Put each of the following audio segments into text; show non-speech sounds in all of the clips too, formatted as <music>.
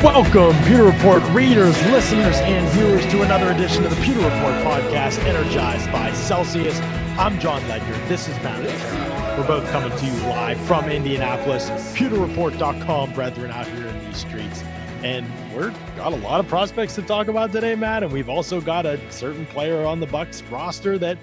Welcome, Pewter Report readers, listeners, and viewers, to another edition of the Pewter Report podcast, energized by Celsius. I'm John Ledger. This is Matt Rivera. We're both coming to you live from Indianapolis. PewterReport.com, brethren, out here in these streets. And we're got a lot of prospects to talk about today, Matt. And we've also got a certain player on the Bucks roster that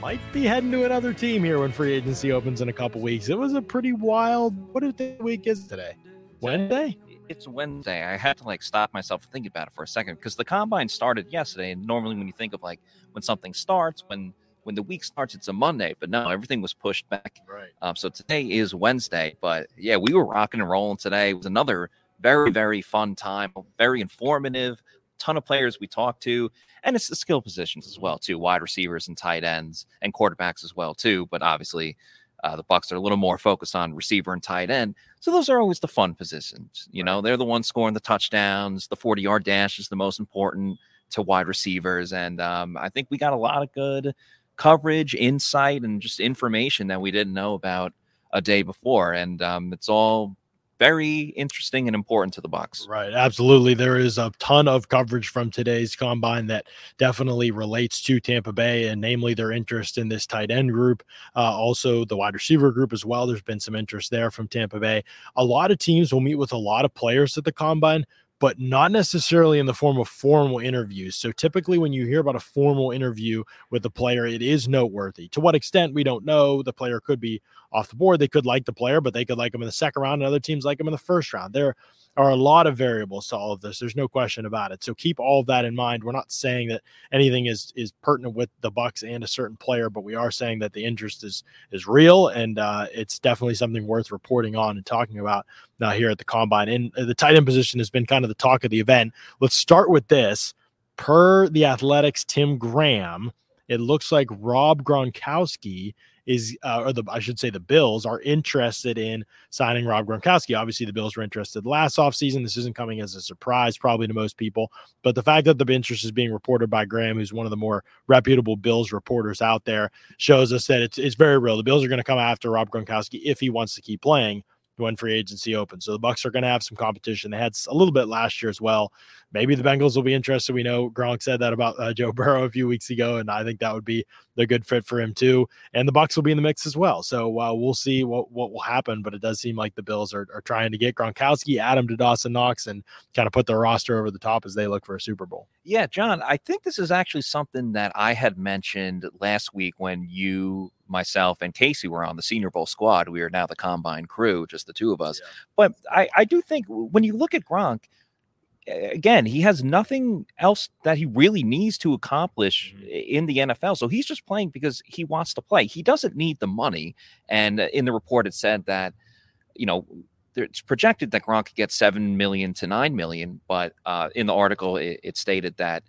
might be heading to another team here when free agency opens in a couple weeks. It was a pretty wild. What is the week is today? Wednesday. It's Wednesday. I had to like stop myself and think about it for a second because the combine started yesterday, and normally when you think of like when something starts, when when the week starts, it's a Monday, but no, everything was pushed back. Right. Um, so today is Wednesday, but yeah, we were rocking and rolling today. It was another very very fun time, very informative. Ton of players we talked to, and it's the skill positions as well too, wide receivers and tight ends and quarterbacks as well too. But obviously, uh, the Bucks are a little more focused on receiver and tight end, so those are always the fun positions. You know, they're the ones scoring the touchdowns. The forty yard dash is the most important to wide receivers, and um, I think we got a lot of good coverage, insight, and just information that we didn't know about a day before, and um, it's all very interesting and important to the Bucks. Right, absolutely. There is a ton of coverage from today's combine that definitely relates to Tampa Bay, and namely their interest in this tight end group, uh, also the wide receiver group as well. There's been some interest there from Tampa Bay. A lot of teams will meet with a lot of players at the combine. But not necessarily in the form of formal interviews. So typically, when you hear about a formal interview with a player, it is noteworthy. To what extent, we don't know. The player could be off the board. They could like the player, but they could like him in the second round, and other teams like him in the first round. There are a lot of variables to all of this. There's no question about it. So keep all of that in mind. We're not saying that anything is is pertinent with the Bucks and a certain player, but we are saying that the interest is is real, and uh, it's definitely something worth reporting on and talking about now here at the combine. And uh, the tight end position has been kind of the talk of the event. Let's start with this. Per the Athletic's, Tim Graham, it looks like Rob Gronkowski is, uh, or the I should say, the Bills are interested in signing Rob Gronkowski. Obviously, the Bills were interested last offseason. This isn't coming as a surprise, probably to most people. But the fact that the interest is being reported by Graham, who's one of the more reputable Bills reporters out there, shows us that it's, it's very real. The Bills are going to come after Rob Gronkowski if he wants to keep playing when free agency opens. So the Bucks are going to have some competition. They had a little bit last year as well. Maybe the Bengals will be interested. We know Gronk said that about uh, Joe Burrow a few weeks ago, and I think that would be the good fit for him too. And the Bucks will be in the mix as well. So uh, we'll see what what will happen. But it does seem like the Bills are, are trying to get Gronkowski, Adam to Dawson Knox, and kind of put their roster over the top as they look for a Super Bowl. Yeah, John, I think this is actually something that I had mentioned last week when you, myself, and Casey were on the Senior Bowl squad. We are now the combine crew, just the two of us. Yeah. But I, I do think when you look at Gronk, again, he has nothing else that he really needs to accomplish Mhm. in the NFL. So he's just playing because he wants to play. He doesn't need the money. And uh, in the report, it said that, you know, it's projected that Gronk could get seven million to nine million, but uh, in the article it, it stated that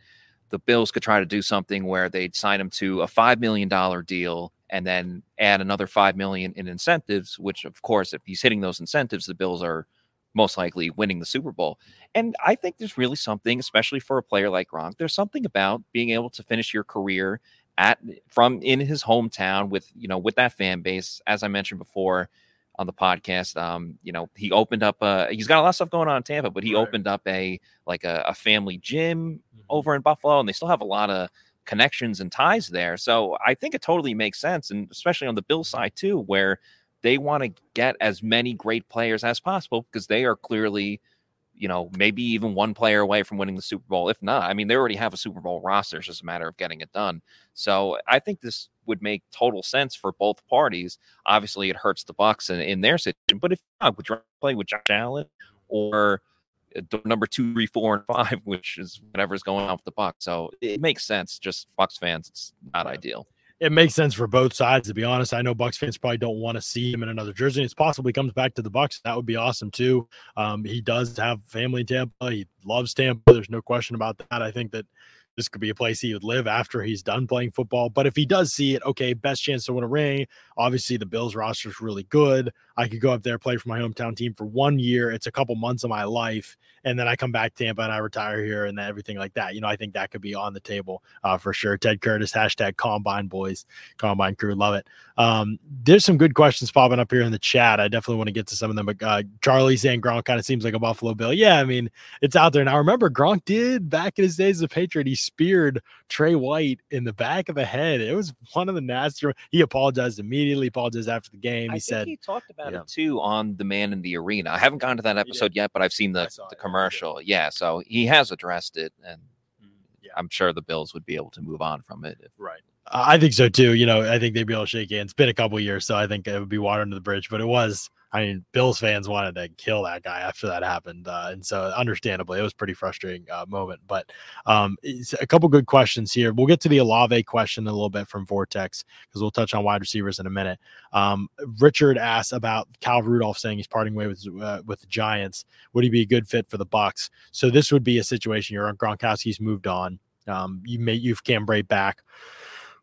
the Bills could try to do something where they'd sign him to a five million dollar deal and then add another five million in incentives. Which, of course, if he's hitting those incentives, the Bills are most likely winning the Super Bowl. And I think there's really something, especially for a player like Gronk, there's something about being able to finish your career at from in his hometown with you know with that fan base. As I mentioned before on the podcast, um, you know he opened up. A, he's got a lot of stuff going on in Tampa, but he Right. opened up a like a, a family gym over in Buffalo, and they still have a lot of connections and ties there. So I think it totally makes sense, and especially on the Bill side too, where they want to get as many great players as possible because they are clearly, you know, maybe even one player away from winning the Super Bowl. If not, I mean, they already have a Super Bowl roster. It's just a matter of getting it done. So I think this would make total sense for both parties. Obviously, it hurts the Bucks in, in their situation, but if not, would you play with Josh Allen or uh, number two, three, four, and five, which is whatever's going on with the Bucks. So it makes sense. Just Bucks fans, it's not Right. ideal. It makes sense for both sides to be honest. I know Bucks fans probably don't want to see him in another jersey. It's possible he comes back to the Bucks. That would be awesome too. Um, he does have family in Tampa. He loves Tampa. There's no question about that. I think that this could be a place he would live after he's done playing football. But if he does see it, okay, best chance to win a ring. Obviously, the Bills roster is really good. I could go up there, play for my hometown team for one year. It's a couple months of my life, and then I come back to Tampa and I retire here and everything like that. You know, I think that could be on the table uh, for sure. Ted Curtis, hashtag Combine Boys, Combine Crew, love it. Um, there's some good questions popping up here in the chat. I definitely want to get to some of them. But uh, Charlie saying Gronk kind of seems like a Buffalo Bill. Yeah, I mean, it's out there now. Remember, Gronk did back in his days as a Patriot, he speared Trey White in the back of the head. It was one of the nastier. He apologized immediately, apologized after the game. He I said he talked about yeah. it too on the Man in the Arena. I haven't gone to that episode yet, but I've seen the, the it, commercial. Yeah, so he has addressed it, and Yeah. I'm sure the Bills would be able to move on from it. If, Right. I think so too. You know, I think they'd be able to shake hands. It's been a couple years, so I think it would be water under the bridge. But it was, I mean, Bills fans wanted to kill that guy after that happened, uh, and so understandably, it was pretty frustrating uh, moment. But um, a couple good questions here. We'll get to the Olave question a little bit from Vortex because we'll touch on wide receivers in a minute. Um, Richard asked about Kyle Rudolph saying he's parting way with uh, with the Giants. Would he be a good fit for the Bucks? So this would be a situation. You're on Gronkowski's moved on. Um, you may you've Cam Brate back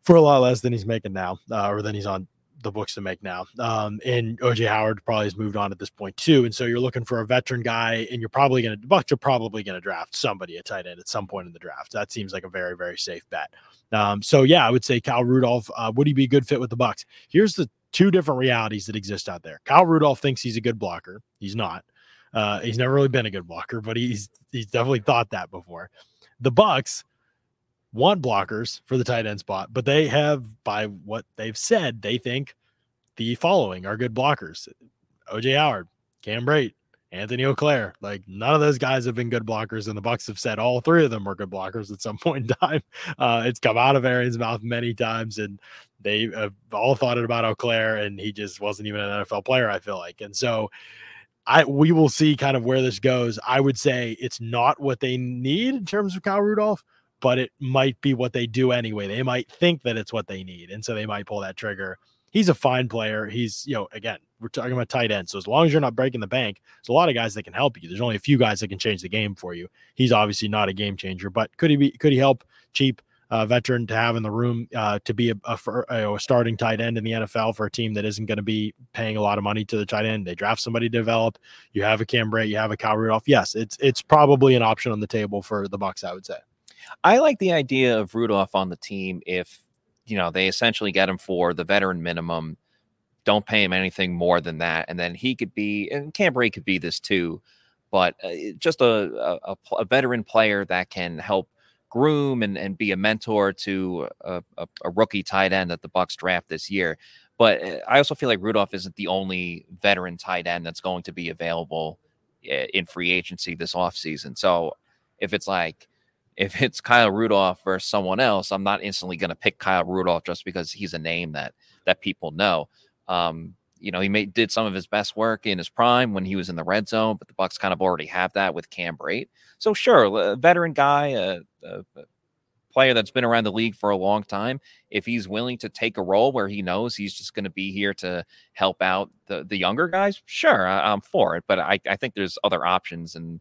for a lot less than he's making now, uh, or than he's on the books to make now. Um, and OJ Howard probably has moved on at this point too. And so you're looking for a veteran guy, and you're probably going to Bucks are probably going to draft somebody at tight end at some point in the draft. That seems like a very very safe bet. Um, so yeah, I would say Kyle Rudolph. Uh, would he be a good fit with the Bucks? Here's the two different realities that exist out there. Kyle Rudolph thinks he's a good blocker. He's not. Uh, he's never really been a good blocker, but he's he's definitely thought that before. The Bucks want blockers for the tight end spot, but they have, by what they've said, they think the following are good blockers: OJ Howard, Cam Brate, Antony Auclair. Like none of those guys have been good blockers, and the Bucks have said all three of them were good blockers at some <laughs> point in time. Uh, it's come out of Arians' mouth many times, and they have all thought it about Auclair, and he just wasn't even an NFL player. I feel like, and so. I we will see kind of where this goes. I would say it's not what they need in terms of Kyle Rudolph, but it might be what they do anyway. They might think that it's what they need, and so they might pull that trigger. He's a fine player. He's, you know, again, we're talking about tight end. So as long as you're not breaking the bank, there's a lot of guys that can help you. There's only a few guys that can change the game for you. He's obviously not a game changer, but could he be? Could he help? Cheap uh, veteran to have in the room uh, to be a, a, a, a starting tight end in the NFL for a team that isn't going to be paying a lot of money to the tight end. They draft somebody to develop. You have a Cam Brate, you have a Kyle Rudolph. Yes, it's it's probably an option on the table for the Bucks. I would say. I like the idea of Rudolph on the team if you know they essentially get him for the veteran minimum. Don't pay him anything more than that, and then he could be and Cam Brate could be this too, but uh, just a, a a veteran player that can help groom and, and be a mentor to a, a, a rookie tight end that the Bucks draft this year. But uh, I also feel like Rudolph isn't the only veteran tight end that's going to be available uh, in free agency this offseason. So if it's like if it's Kyle Rudolph versus someone else, I'm not instantly going to pick Kyle Rudolph just because he's a name that that people know. Um, you know, he made did some of his best work in his prime when he was in the red zone, but the Bucks kind of already have that with Cam Brate. So sure, a veteran guy, a, a, player that's been around the league for a long time, if he's willing to take a role where he knows he's just going to be here to help out the the younger guys, sure, I, am for it. But I, I think there's other options and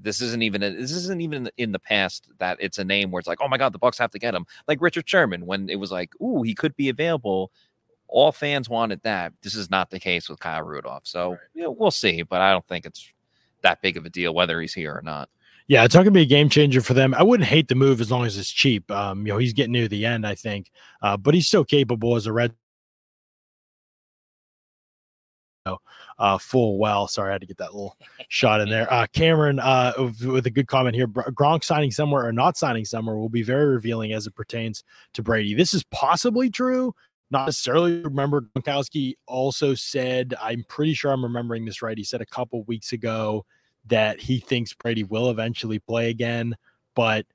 this isn't even a, this isn't even in the past that it's a name where it's like, oh my god, the Bucks have to get him. Like Richard Sherman, when it was like, ooh, he could be available. All fans wanted that. This is not the case with Kyle Rudolph. So Right. yeah, we'll see, but I don't think it's that big of a deal whether he's here or not. Yeah, it's not going to be a game changer for them. I wouldn't hate the move as long as it's cheap. Um, you know, he's getting near the end, I think, uh, but he's still capable as a red. Uh, full well. Sorry, I had to get that little <laughs> shot in there. Uh, Cameron, uh, with with a good comment here. Gronk signing somewhere or not signing somewhere will be very revealing as it pertains to Brady. This is possibly true. Not necessarily. Remember, Gronkowski also said, I'm pretty sure I'm remembering this right. He said a couple weeks ago that he thinks Brady will eventually play again, but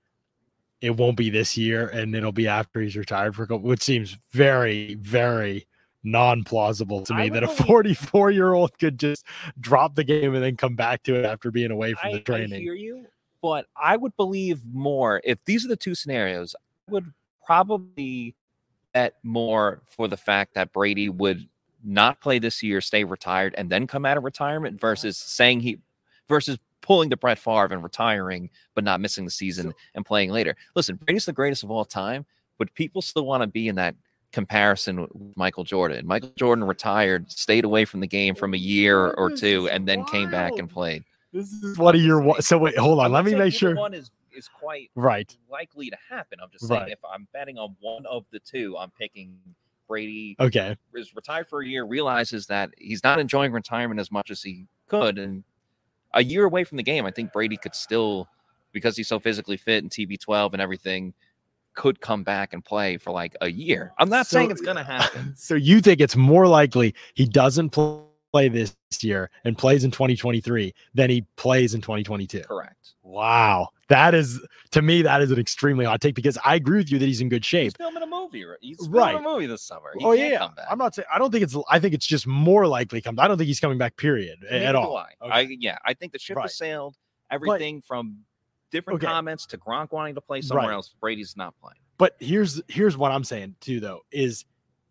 it won't be this year and it'll be after he's retired for a couple, which seems very, very non-plausible to me that a 44 year old could just drop the game and then come back to it after being away from I, the I training. hear you, but I would believe more if these are the two scenarios. I would probably bet more for the fact that Brady would not play this year, stay retired, and then come out of retirement versus saying he versus pulling the Brett Favre and retiring but not missing the season and playing later. Listen, Brady's the greatest of all time, but people still want to be in that comparison with Michael Jordan. Michael Jordan retired, stayed away from the game from a year or two, and then came back and played. This is one of your. wa- So wait, hold on. Let me make sure. One is is quite Right. likely to happen. I'm just saying Right. if I'm betting on one of the two, I'm picking Brady Okay. is retired for a year, realizes that he's not enjoying retirement as much as he could, and a year away from the game, I think Brady could still, because he's so physically fit and TB12 and everything, could come back and play for like a year. I'm not So- saying it's gonna happen. <laughs> So you think it's more likely he doesn't play this year and plays in 2023 than he plays in 2022? Correct. Wow. That is to me that is an extremely hot take because I agree with you that he's in good shape. He's filming a movie. right? He's filming Right. a movie this summer. He oh yeah, come back. I'm not saying I don't think it's I think it's just more likely comes. I don't think he's coming back. Period. Neither at all. I. Okay. I yeah, I think the ship Right. has sailed. Everything from different Okay. comments to Gronk wanting to play somewhere Right. else. Brady's not playing. But here's here's what I'm saying too though is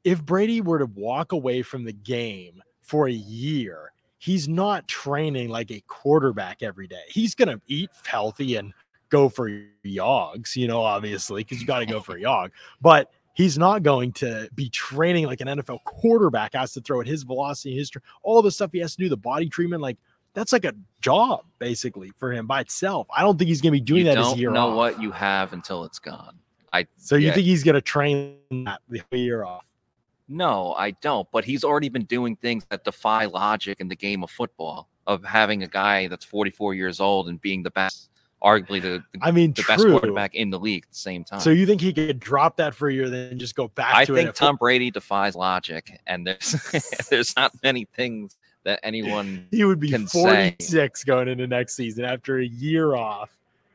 if Brady were to walk away from the game for a year, he's not training like a quarterback every day. He's going to eat healthy and go for yogs, you know, obviously because you got to go for a <laughs> yog. But he's not going to be training like an NFL quarterback has to throw at his velocity, his all the stuff he has to do, the body treatment like that's like a job basically for him by itself. I don't think he's going to be doing you that don't know off. what you have until it's gone. I So you Yeah. think he's going to train that the whole year off? No, I don't. But he's already been doing things that defy logic in the game of football. Of having a guy that's 44 years old and being the best, arguably the, the, I mean, the true. best quarterback in the league at the same time. So you think he could drop that for a year, then just go back I to think Tom Brady defies logic, and there's <laughs> there's not many things that anyone <laughs> he would be can say. 46 going into next season after a year off.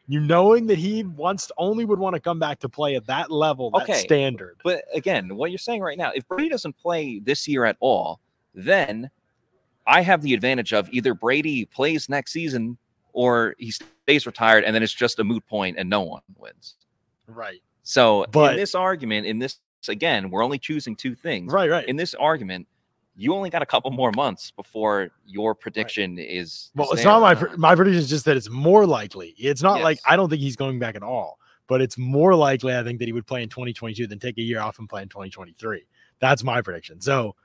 You knowing that he wants only would want to come back to play at that level, that Okay. standard. But again, what you're saying right now, if Brady doesn't play this year at all, then I have the advantage of either Brady plays next season or he stays retired, and then it's just a moot point and no one wins. Right. So But- in this argument, in this again, we're only choosing two things. Right, right. In this argument, you only got a couple more months before your prediction is. well, it's not my pre- my prediction is just that it's more likely. It's not like I don't think he's going back at all, but it's more likely I think that he would play in 2022 than take a year off and play in 2023. That's my prediction. So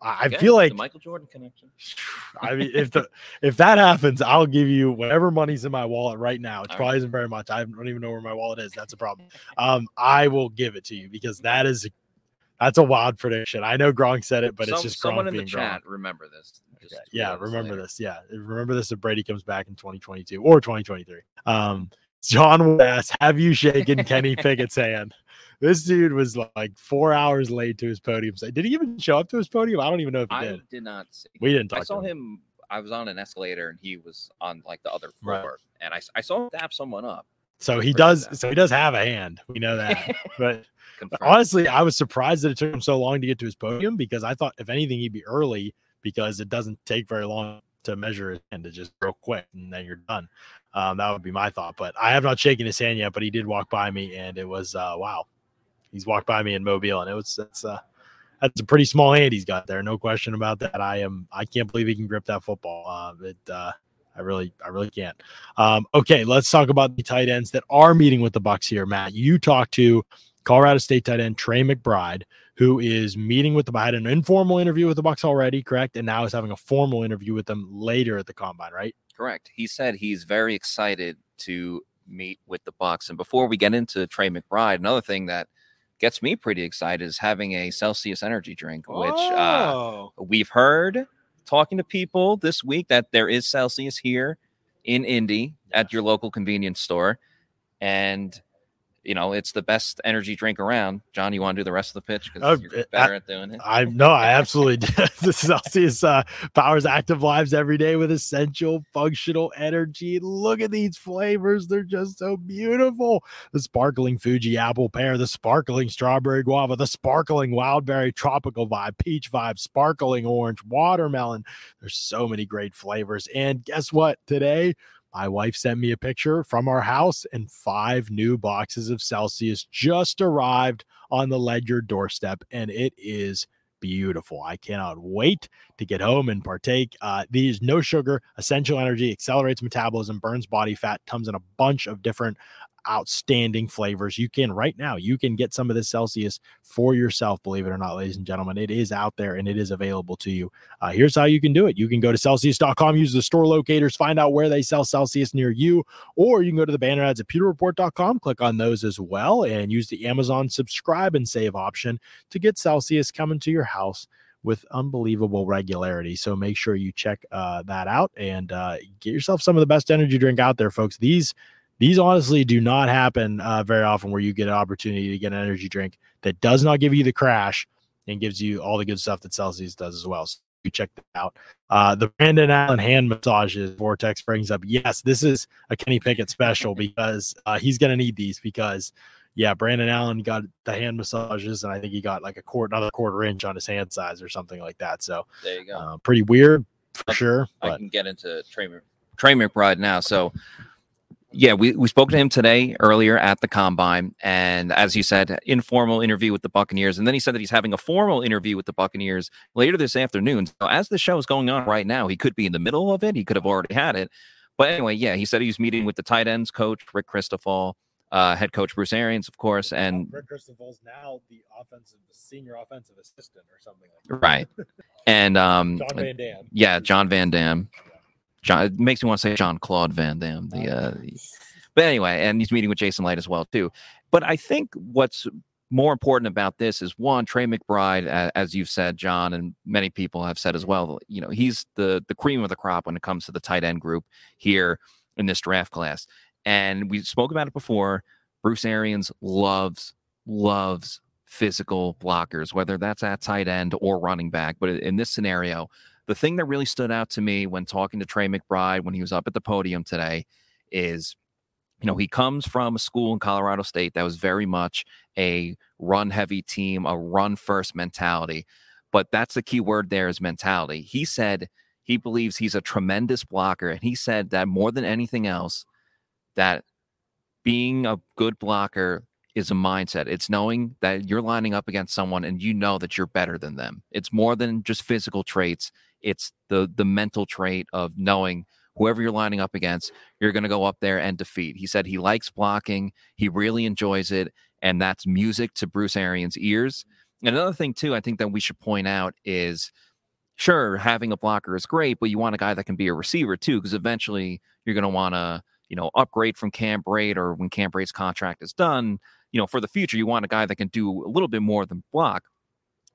I Okay, feel the like Michael Jordan connection. <sighs> I mean, if the if that happens, I'll give you whatever money's in my wallet right now. It All probably isn't very much. I don't even know where my wallet is. That's a problem. Um, I will give it to you because that is that's a wild prediction. I know Gronk said it, but it's just someone Gronk in the chat. Gronk. Remember this. Okay, Yeah, remember later. this. Yeah, remember this if Brady comes back in 2022 or 2023. Um, John West, have you shaken Kenny Pickett's hand? <laughs> This dude was like four hours late to his podium. Did he even show up to his podium? I don't even know if he I did. did not see. We didn't talk I saw to him. I was on an escalator and he was on like the other Right. floor, and I saw him dap someone up. So he does. So he does have a hand. We know that. <laughs> but Confirmed. honestly, I was surprised that it took him so long to get to his podium because I thought if anything he'd be early because it doesn't take very long to measure his hand. It just real quick and then you're done. Um, that would be my thought. But I have not shaken his hand yet. But he did walk by me and it was uh, wow. He's walked by me in Mobile and it was that's uh that's a pretty small hand he's got there. No question about that. I am I can't believe he can grip that football. Uh, it uh, I really, I really can't. Um, okay, let's talk about the tight ends that are meeting with the Bucks here. Matt, you talked to Colorado State tight end Trey McBride, who is meeting with the had an informal interview with the Bucks already, correct? And now is having a formal interview with them later at the combine, right? Correct. He said he's very excited to meet with the Bucks. And before we get into Trey McBride, another thing that gets me pretty excited is having a Celsius energy drink, which uh, oh, we've heard talking to people this week that there is Celsius here in Indy at your local convenience store. And you know, it's the best energy drink around. John, you want to do the rest of the pitch Oh, because you're I- better at doing it. I no, I absolutely did. <laughs> the Celsius uh, powers active lives every day with essential functional energy. Look at these flavors; they're just so beautiful. The sparkling Fuji apple pear, the sparkling strawberry guava, the sparkling wildberry tropical vibe, peach vibe, sparkling orange, watermelon. There's so many great flavors. And guess what? Today, my wife sent me a picture from our house, and five new boxes of Celsius just arrived on the Ledger doorstep, and it is beautiful. I cannot wait to get home and partake. Uh, these no sugar, essential energy, accelerates metabolism, burns body fat, comes in a bunch of different outstanding flavors. You can right now, you can get some of this Celsius for yourself, believe it or not, ladies and gentlemen. It is out there and it is available to you. Uh, here's how you can do it. You can go to Celsius.com, use the store locators, find out where they sell Celsius near you, or you can go to the banner ads at pewterreport.com, click on those as well, and use the Amazon subscribe and save option to get Celsius coming to your house with unbelievable regularity. So make sure you check uh, that out and uh, get yourself some of the best energy drink out there, folks. These these honestly do not happen uh, very often where you get an opportunity to get an energy drink that does not give you the crash and gives you all the good stuff that Celsius does as well. So you check that out. Uh, the Brandon Allen hand massages Vortex brings up. Yes, this is a Kenny Pickett special because uh, he's going to need these because yeah, Brandon Allen got the hand massages, and I think he got like a quarter, another quarter inch on his hand size or something like that. So there you go. Uh, pretty weird for sure. I can get into Trey, Trey McBride now. So yeah, we, we spoke to him today earlier at the combine, and as you said, informal interview with the Buccaneers, and then he said that he's having a formal interview with the Buccaneers later this afternoon. So as the show is going on right now, he could be in the middle of it. He could have already had it, but anyway, yeah, he said he was meeting with the tight ends coach Rick Christophel uh, head coach Bruce Arians, of course, and Rick Christophel's now the offensive senior offensive assistant or something like that. Right. And um, John Van Dam. Yeah, John Van Dam. John it makes me want to say John Claude Van Damme. The, uh, the, but anyway, and he's meeting with Jason Licht as well too. But I think what's more important about this is one Trey McBride, as you've said, John, and many people have said as well. You know, he's the the cream of the crop when it comes to the tight end group here in this draft class. And we spoke about it before. Bruce Arians loves, loves physical blockers, whether that's at tight end or running back. But in this scenario, the thing that really stood out to me when talking to Trey McBride when he was up at the podium today is, you know, he comes from a school in Colorado State that was very much a run heavy team, a run first mentality. But that's the key word there is mentality. He said he believes he's a tremendous blocker. And he said that more than anything else, that being a good blocker is a mindset. It's knowing that you're lining up against someone and you know that you're better than them. It's more than just physical traits. It's the the mental trait of knowing whoever you're lining up against, you're going to go up there and defeat. He said he likes blocking. He really enjoys it and that's music to Bruce Arians' ears. And another thing too, I think that we should point out is sure having a blocker is great, but you want a guy that can be a receiver too because eventually you're going to want to you know, upgrade from Cam Brate or when Cam Brate's contract is done, you know, for the future, you want a guy that can do a little bit more than block.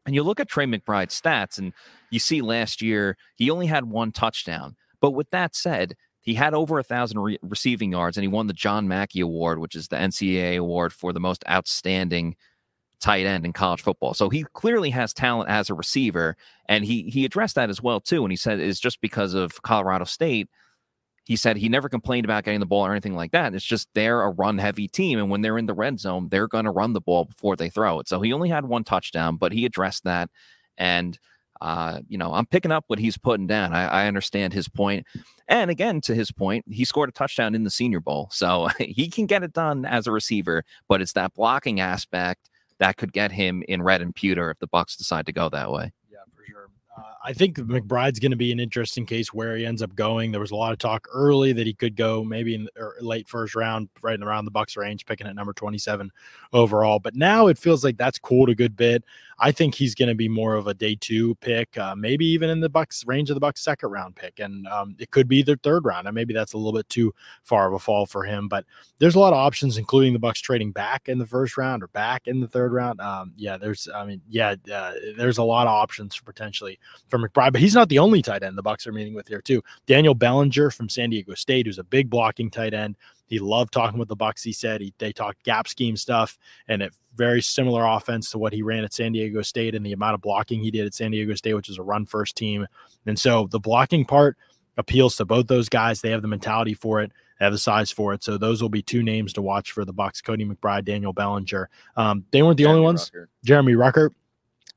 And you look at Trey McBride's stats and you see last year he only had one touchdown. But with that said, he had over a thousand re- receiving yards and he won the John Mackey Award, which is the NCAA award for the most outstanding tight end in college football. So he clearly has talent as a receiver. And he he addressed that as well, too. And he said it's just because of Colorado State he said he never complained about getting the ball or anything like that. It's just they're a run heavy team. And when they're in the red zone, they're going to run the ball before they throw it. So he only had one touchdown, but he addressed that. And, uh, you know, I'm picking up what he's putting down. I, I understand his point. And again, to his point, he scored a touchdown in the Senior Bowl. So <laughs> he can get it done as a receiver, but it's that blocking aspect that could get him in red and pewter if the Bucs decide to go that way. I think McBride's going to be an interesting case where he ends up going. There was a lot of talk early that he could go maybe in the late first round, right around the Bucks range, picking at number 27 overall. But now it feels like that's cooled a good bit. I think he's going to be more of a day two pick, uh, maybe even in the Bucks range of the Bucks second round pick, and um, it could be the third round. And maybe that's a little bit too far of a fall for him. But there's a lot of options, including the Bucks trading back in the first round or back in the third round. Um, yeah, there's, I mean, yeah, uh, there's a lot of options for potentially for McBride, but he's not the only tight end the Bucs are meeting with here too. Daniel Bellinger from San Diego State, who's a big blocking tight end. He loved talking with the Bucs. He said he, they talked gap scheme stuff and a very similar offense to what he ran at San Diego State and the amount of blocking he did at San Diego State, which is a run first team. And so the blocking part appeals to both those guys. They have the mentality for it. They have the size for it. So those will be two names to watch for the Bucs: Cody McBride, Daniel Bellinger. Um, they weren't the Jeremy only ones. Ruckert. Jeremy Ruckert.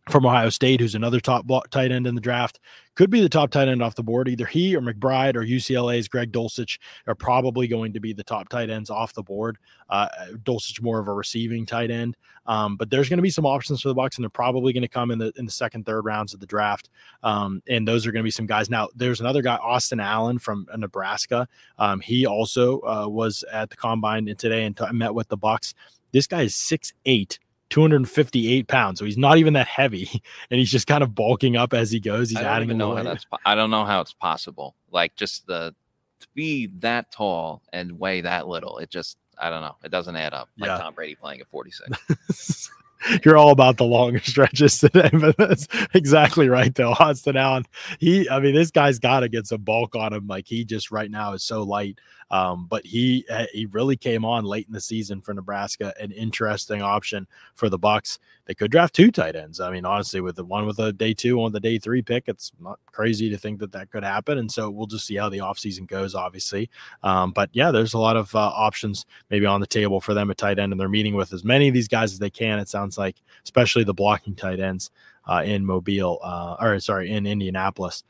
From Ohio State, who's another top tight end in the draft, could be the top tight end off the board. Either he or McBride or UCLA's Greg Dulcich are probably going to be the top tight ends off the board. Uh, Dulcich more of a receiving tight end, um, but there's going to be some options for the Bucks, and they're probably going to come in the in the second, third rounds of the draft. Um, and those are going to be some guys. Now, there's another guy, Austin Allen from uh, Nebraska. Um, he also uh, was at the combine today and t- met with the Bucks. This guy is six eight 258 pounds. So he's not even that heavy, <laughs> and he's just kind of bulking up as he goes. He's I don't adding even know how that's. po- I don't know how it's possible. Like just the to be that tall and weigh that little. It just I don't know. It doesn't add up. Like Yeah. Tom Brady playing at 46. <laughs> You're all about the longer <laughs> stretches today, but that's exactly right though. Austin Allen, he, I mean, this guy's got to get some bulk on him. Like he just right now is so light. Um, but he uh, he really came on late in the season for Nebraska, an interesting option for the Bucks. They could draft two tight ends. I mean, honestly, with the one with a day two, on the day three pick, it's not crazy to think that that could happen. And so we'll just see how the offseason goes, obviously. Um, but yeah, there's a lot of uh, options maybe on the table for them at tight end, and they're meeting with as many of these guys as they can. It sounds like, especially the blocking tight ends uh, in Mobile, uh, or sorry, in Indianapolis.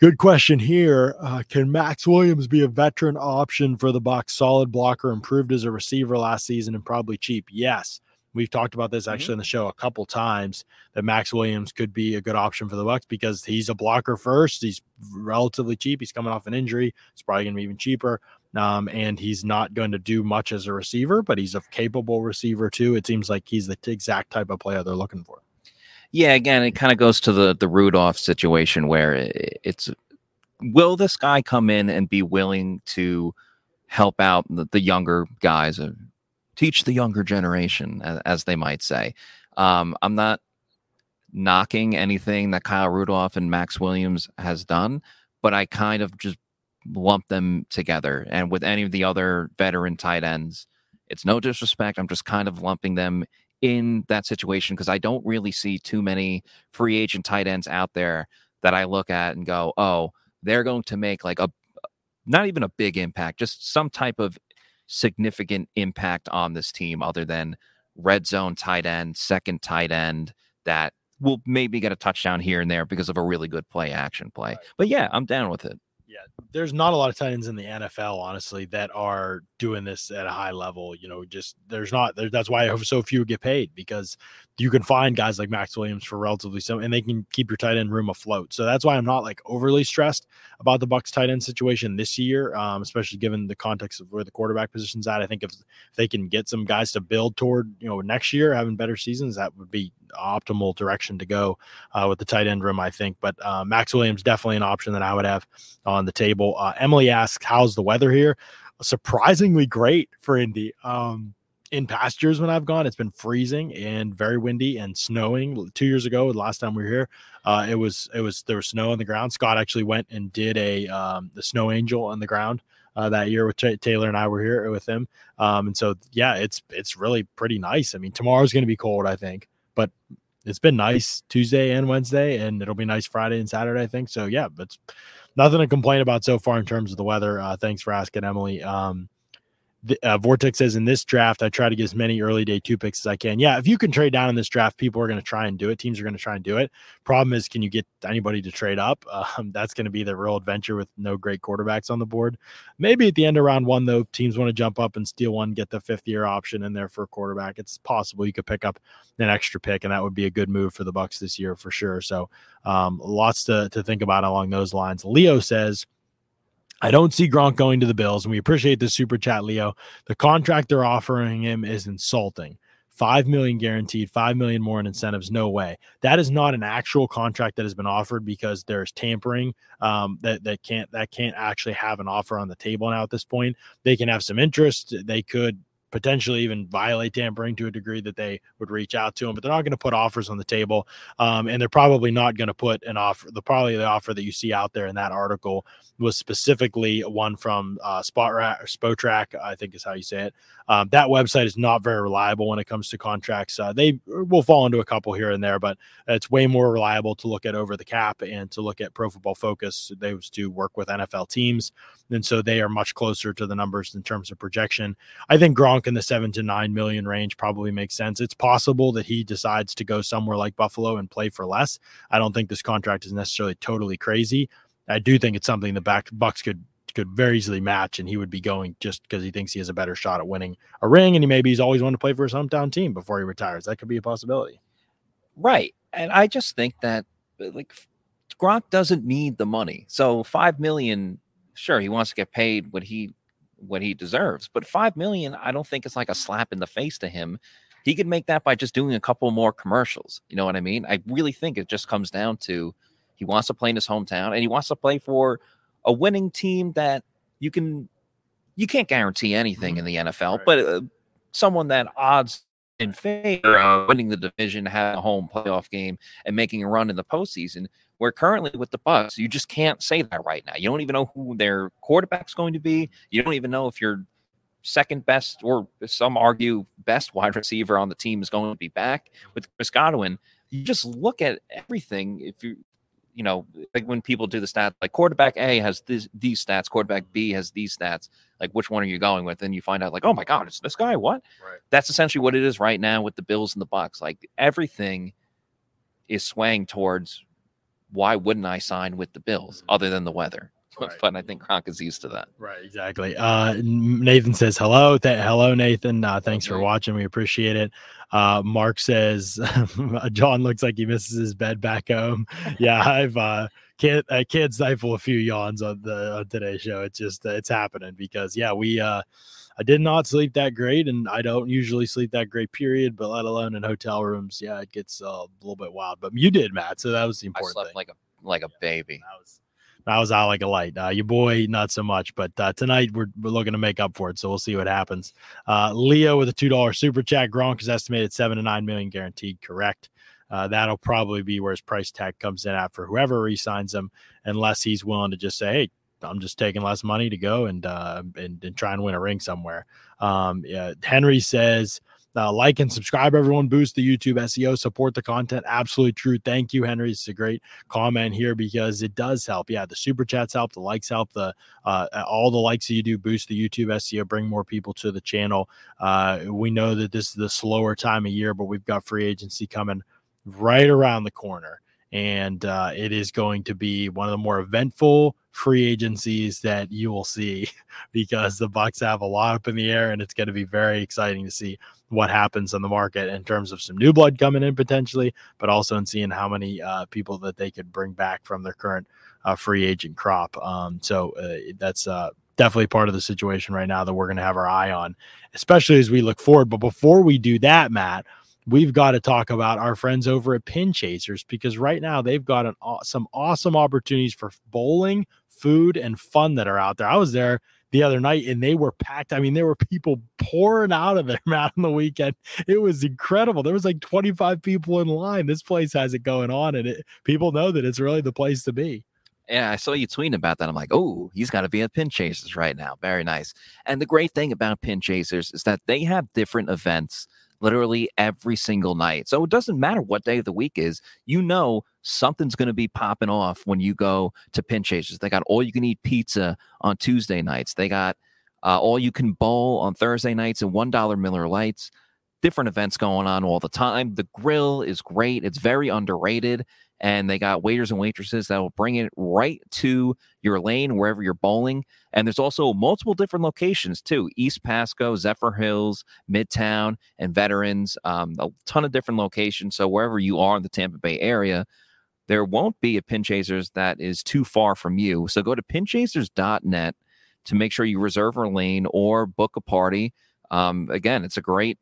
Good question here. Uh, can Maxx Williams be a veteran option for the Bucks? Solid blocker, improved as a receiver last season, and probably cheap. Yes, we've talked about this actually in the show a couple times that Maxx Williams could be a good option for the Bucks because he's a blocker first. He's relatively cheap. He's coming off an injury. It's probably going to be even cheaper. Um, and he's not going to do much as a receiver, but he's a capable receiver too. It seems like he's the exact type of player they're looking for. Yeah, again, it kind of goes to the the Rudolph situation where i- it's will this guy come in and be willing to help out the, the younger guys, uh, teach the younger generation, as, as they might say. Um, I'm not knocking anything that Kyle Rudolph and Maxx Williams has done, but I kind of just lump them together. And with any of the other veteran tight ends, it's no disrespect. I'm just kind of lumping them in that situation because I don't really see too many free agent tight ends out there that I look at and go, oh, they're going to make like a not even a big impact, just some type of significant impact on this team other than red zone tight end, second tight end that will maybe get a touchdown here and there because of a really good play action play. But yeah, I'm down with it. Yeah, there's not a lot of tight ends in the NFL, honestly, that are doing this at a high level. You know, just there's not there. That's why so few get paid because you can find guys like Maxx Williams for relatively some, and they can keep your tight end room afloat. So that's why I'm not like overly stressed about the Bucks tight end situation this year, um, especially given the context of where the quarterback position's at. I think if, if they can get some guys to build toward, you know, next year having better seasons, that would be optimal direction to go uh, with the tight end room, I think. But uh, Maxx Williams definitely an option that I would have on the table. Uh, Emily asks, "How's the weather here?" Surprisingly great for Indy. Um, in past years when I've gone, it's been freezing and very windy and snowing. Two years ago, the last time we were here, uh, it was it was there was snow on the ground. Scott actually went and did a um, the snow angel on the ground uh, that year with Ta Taylor and I were here with him. Um, and so yeah, it's it's really pretty nice. I mean, tomorrow's going to be cold, I think, but it's been nice Tuesday and Wednesday, and it'll be nice Friday and Saturday, I think. So yeah, but nothing to complain about so far in terms of the weather. Uh, thanks for asking, Emily. Um, the, uh, Vortex says in this draft, I try to get as many early day two picks as I can. Yeah, if you can trade down in this draft, people are going to try and do it. Teams are going to try and do it. Problem is, can you get anybody to trade up? <laughs> Um, that's going to be the real adventure with no great quarterbacks on the board. Maybe at the end of round one, though, teams want to jump up and steal one, get the fifth year option in there for a quarterback. It's possible you could pick up an extra pick, and that would be a good move for the Bucks this year for sure. So, um, lots to to think about along those lines. Leo says. I don't see Gronk going to the Bills, and we appreciate the super chat, Leo. The contract they're offering him is insulting. Five million guaranteed, five million more in incentives. No way. That is not an actual contract that has been offered because there's tampering. Um, that that can't that can't actually have an offer on the table now at this point. They can have some interest. They could potentially even violate tampering to a degree that they would reach out to him, but they're not going to put offers on the table. Um, and they're probably not going to put an offer. The probably the offer that you see out there in that article was specifically one from uh, Spot or Spotrac, I think is how you say it. Um, that website is not very reliable when it comes to contracts. Uh, they will fall into a couple here and there, but it's way more reliable to look at over the cap and to look at Pro Football Focus. Those to work with NFL teams, and so they are much closer to the numbers in terms of projection. I think Gronk In the seven to nine million range probably makes sense. It's possible that he decides to go somewhere like Buffalo and play for less. I don't think this contract is necessarily totally crazy. I do think it's something the back Bucks could could very easily match, and he would be going just because he thinks he has a better shot at winning a ring, and he maybe he's always wanted to play for his hometown team before he retires. That could be a possibility. Right. And I just think that like Gronk doesn't need the money. So 5 million, sure, he wants to get paid what he what he deserves, but 5 million I don't think it's like a slap in the face to him. He could make that by just doing a couple more commercials. You know what I mean? I really think it just comes down to he wants to play in his hometown and he wants to play for a winning team that you can you can't guarantee anything in the NFL, Right. but uh, someone that odds in favor of winning the division, having a home playoff game, and making a run in the postseason. Where currently with the Bucks, you just can't say that right now. You don't even know who their quarterback's going to be. You don't even know if your second best, or some argue best <laughs> wide receiver on the team is going to be back with Chris Godwin. You just look at everything. If you you know, like when people do the stats, like quarterback A has this, these stats, quarterback B has these stats. Like, which one are you going with? And you find out, like, oh my god, it's this guy. What? Right. That's essentially what it is right now with the Bills and the Bucks. Like everything is swaying towards why wouldn't I sign with the Bills Mhm. other than the weather? <laughs> Right. but I think Gronk is used to that. Right, exactly. Uh, Nathan says hello. Th- hello, Nathan. Uh, thanks for watching. We appreciate it. Uh, Mark says <laughs> John looks like he misses his bed back home. <laughs> Yeah, I've uh, can't I can't stifle a few yawns on the on today's show. It's just uh, it's happening because yeah, we uh, I did not sleep that great, and I don't usually sleep that great. Period, but let alone in hotel rooms, yeah, it gets uh, a little bit wild. But you did, Matt. So that was the important. I slept thing. like a like a baby. That was that was out like a light. Uh, your boy, not so much, but uh, tonight we're, we're looking to make up for it. So we'll see what happens. Uh, Leo with a two dollar super chat. Gronk is estimated seven to nine million guaranteed. Correct. Uh, that'll probably be where his price tag comes in at for whoever resigns him, unless he's willing to just say, "Hey, I'm just taking less money to go and uh, and, and try and win a ring somewhere." Um, yeah, Henry says. Uh, like and subscribe, everyone. Boost the YouTube SEO, support the content. Absolutely true. Thank you, Henry. It's a great comment here because it does help. Yeah, the super chats help, the likes help, the uh, all the likes that you do boost the YouTube SEO, bring more people to the channel. Uh, we know that this is the slower time of year, but we've got free agency coming right around the corner, and uh, it is going to be one of the more eventful free agencies that you will see <laughs> because the Bucks have a lot up in the air, and it's going to be very exciting to see what happens on the market in terms of some new blood coming in potentially, but also in seeing how many uh, people that they could bring back from their current uh, free agent crop. Um, so uh, that's uh, definitely part of the situation right now that we're going to have our eye on, especially as we look forward. But before we do that, Matt, we've got to talk about our friends over at Pin Chasers because right now they've got an some awesome opportunities for bowling, food, and fun that are out there. I was there the other night and they were packed. I mean, there were people pouring out of there, <laughs> out on the weekend. It was incredible. There was like 25 people in line. This place has it going on, and it, people know that it's really the place to be. Yeah, I saw you tweeting about that. I'm like, oh, he's got to be at Pin Chasers right now. Very nice. And the great thing about Pin Chasers is that they have different events literally every single night. So it doesn't matter what day of the week is, you know something's going to be popping off when you go to Pin Chasers. They got all you can eat pizza on Tuesday nights. They got uh, all you can bowl on Thursday nights and $1 Miller Lights. Different events going on all the time. The grill is great. It's very underrated. And they got waiters and waitresses that will bring it right to your lane wherever you're bowling. And there's also multiple different locations too East Pasco, Zephyrhills, Midtown, and Veterans. Um, a ton of different locations. So wherever you are in the Tampa Bay area, there won't be a Pin Chasers that is too far from you. So go to pinchasers.net to make sure you reserve a lane or book a party. Um, again, it's a great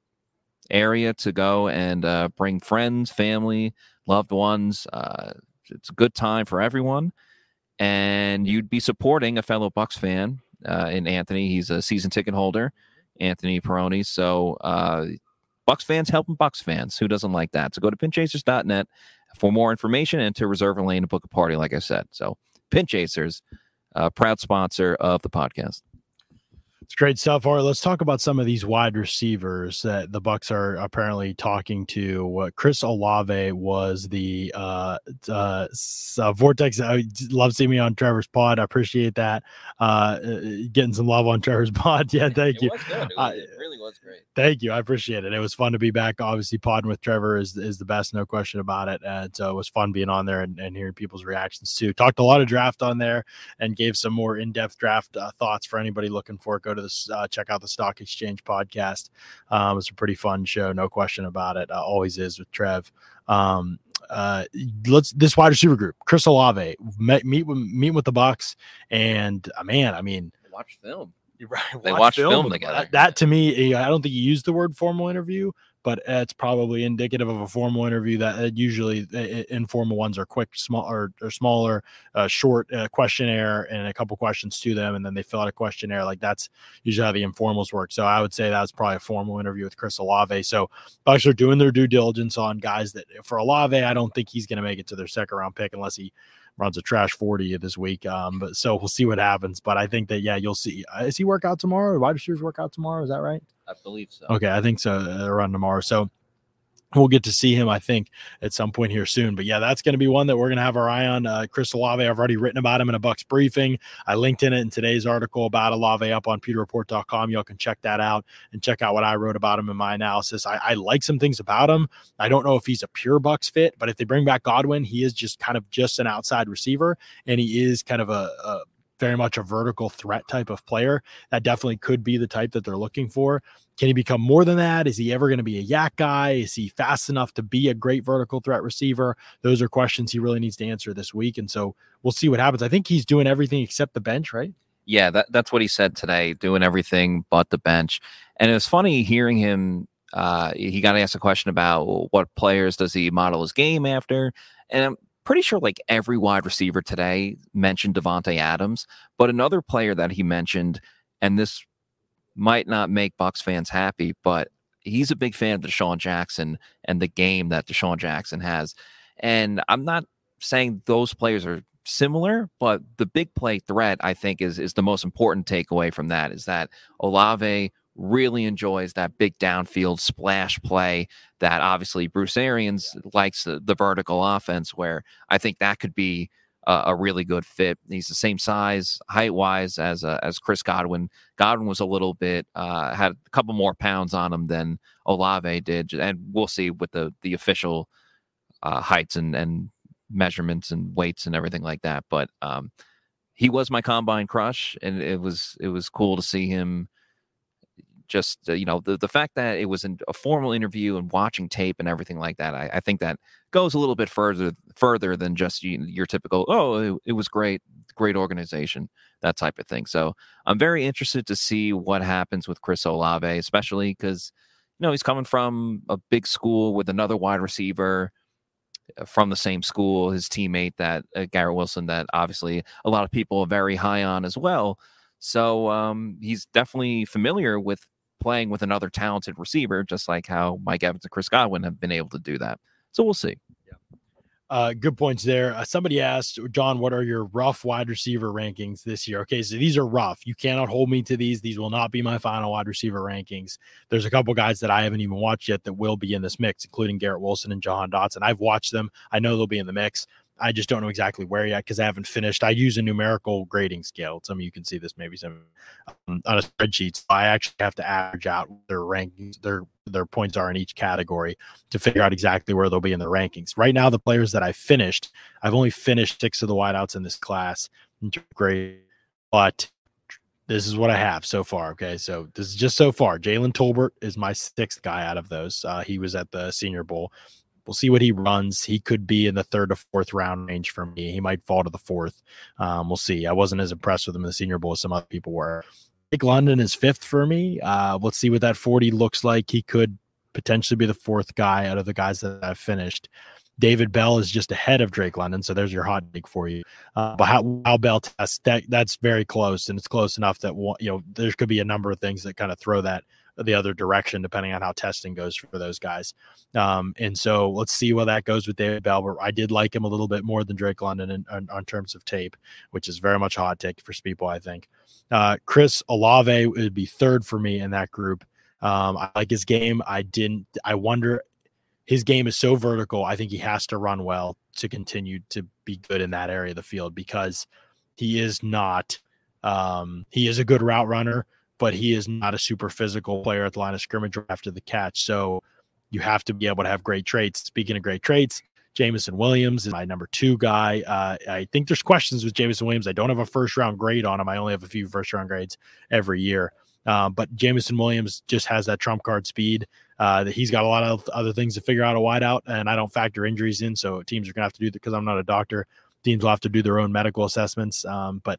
area to go and uh, bring friends, family, loved ones. Uh, it's a good time for everyone. And you'd be supporting a fellow Bucks fan uh, in Anthony. He's a season ticket holder, Anthony Peroni. So uh, Bucks fans helping Bucks fans. Who doesn't like that? So go to pinchasers.net for more information and to reserve a lane to book a party, like I said. So Pinchasers, uh, proud sponsor of the podcast. It's great stuff. All right, let's talk about some of these wide receivers that the Bucks are apparently talking to. What Chris Olave was the uh, uh, uh, Vortex. I love seeing me on Trevor's pod. I appreciate that. Uh, uh, getting some love on Trevor's <laughs> pod. Yeah, <laughs> thank you. I- really was great. Thank you. I appreciate it. It was fun to be back. Obviously, podding with Trevor is is the best, no question about it. And so it was fun being on there and, and hearing people's reactions too. Talked a lot of draft on there and gave some more in depth draft uh, thoughts for anybody looking for it. Go to this, uh, check out the Stock Exchange podcast. Um, it's a pretty fun show, no question about it. Uh, always is with Trev. Um, uh, let's this wide receiver group, Chris Olave, met, meet with meet with the Bucks, and uh, man, I mean, Watch film. right. They watch watch film together. That, that to me, I don't think he used the word formal interview, but it's probably indicative of a formal interview. That uh, usually uh, informal ones are quick, small or, or smaller, uh, short uh, questionnaire and a couple questions to them, and then they fill out a questionnaire. Like that's usually how the informals work. So I would say that's probably a formal interview with Chris Olave. So Bucks are doing their due diligence on guys that for Olave, I don't think he's going to make it to their second round pick unless he runs a trash 40 this week. Um, but so we'll see what happens. But I think that, yeah, you'll see. Uh, is he work out tomorrow? Wide receivers work out tomorrow? Is that right? I believe so. Okay. I think so. Around tomorrow. So we'll get to see him, I think, at some point here soon. But yeah, that's going to be one that we're going to have our eye on. Uh, Chris Olave, I've already written about him in a Bucs briefing. I linked in it in today's article about Olave up on PewterReport.com. Y'all can check that out and check out what I wrote about him in my analysis. I, I like some things about him. I don't know if he's a pure Bucs fit, but if they bring back Godwin, he is just kind of just an outside receiver, and he is kind of a, a very much a vertical threat type of player. That definitely could be the type that they're looking for. Can he become more than that? Is he ever going to be a YAC guy? Is he fast enough to be a great vertical threat receiver? Those are questions he really needs to answer this week. And so we'll see what happens. I think he's doing everything except the bench, right? Yeah, that, that's what he said today, doing everything but the bench. And it was funny hearing him. Uh, he got asked a question about what players does he model his game after, and I'm pretty sure like every wide receiver today mentioned Davante Adams, but another player that he mentioned, and this might not make Bucs fans happy, but he's a big fan of DeSean Jackson and the game that DeSean Jackson has. And I'm not saying those players are similar, but the big play threat, I think, is is the most important takeaway from that is that Olave really enjoys that big downfield splash play that obviously Bruce Arians likes the, the vertical offense where I think that could be a, a really good fit. He's the same size, height wise as uh, as Chris Godwin. Godwin was a little bit uh, had a couple more pounds on him than Olave did, and we'll see with the the official uh, heights and and measurements and weights and everything like that. But um, he was my combine crush, and it was it was cool to see him. Just uh, you know the the fact that it was a formal interview and watching tape and everything like that, I, I think that goes a little bit further further than just you, your typical oh it, it was great great organization that type of thing. So I'm very interested to see what happens with Chris Olave, especially because you know he's coming from a big school with another wide receiver uh, from the same school, his teammate that uh, Garrett Wilson, that obviously a lot of people are very high on as well. So um, he's definitely familiar with playing with another talented receiver, just like how Mike Evans and Chris Godwin have been able to do that. So we'll see. Uh, good points there. Uh, somebody asked, John, what are your rough wide receiver rankings this year? Okay, so these are rough. You cannot hold me to these. These will not be my final wide receiver rankings. There's a couple guys that I haven't even watched yet that will be in this mix, including Garrett Wilson and Jahan Dotson. I've watched them. I know they'll be in the mix. I just don't know exactly where yet because I haven't finished. I use a numerical grading scale. Some of you can see this maybe some um, on a spreadsheet. So I actually have to average out their rankings, their their points are in each category to figure out exactly where they'll be in the rankings. Right now, the players that I finished, I've only finished six of the wideouts in this class. Great, but this is what I have so far. Okay, so this is just so far. Jalen Tolbert is my sixth guy out of those. Uh, he was at the Senior Bowl. We'll see what he runs. He could be in the third to fourth round range for me. He might fall to the fourth. Um, we'll see. I wasn't as impressed with him in the Senior Bowl as some other people were. Drake London is fifth for me. Uh, let's see what that 40 looks like. He could potentially be the fourth guy out of the guys that I've finished. David Bell is just ahead of Drake London, so there's your hot take for you. Uh, but how, how Bell tests that that's very close, and it's close enough that you know there could be a number of things that kind of throw that the other direction depending on how testing goes for those guys. Um, and so let's see where that goes with David Bell. I did like him a little bit more than Drake London in, on, on terms of tape, which is very much a hot take for people, I think. Uh, Chris Olave would be third for me in that group. Um, I like his game. I didn't. I wonder. His game is so vertical. I think he has to run well to continue to be good in that area of the field because he is not. Um, he is a good route runner, but he is not a super physical player at the line of scrimmage or after the catch. So you have to be able to have great traits. Speaking of great traits, Jameson Williams is my number two guy. Uh, I think there's questions with Jameson Williams. I don't have a first round grade on him. I only have a few first round grades every year. Uh, but Jameson Williams just has that trump card speed. Uh, that he's got a lot of other things to figure out a wideout, and I don't factor injuries in. So teams are going to have to do that because I'm not a doctor. Teams will have to do their own medical assessments. Um, but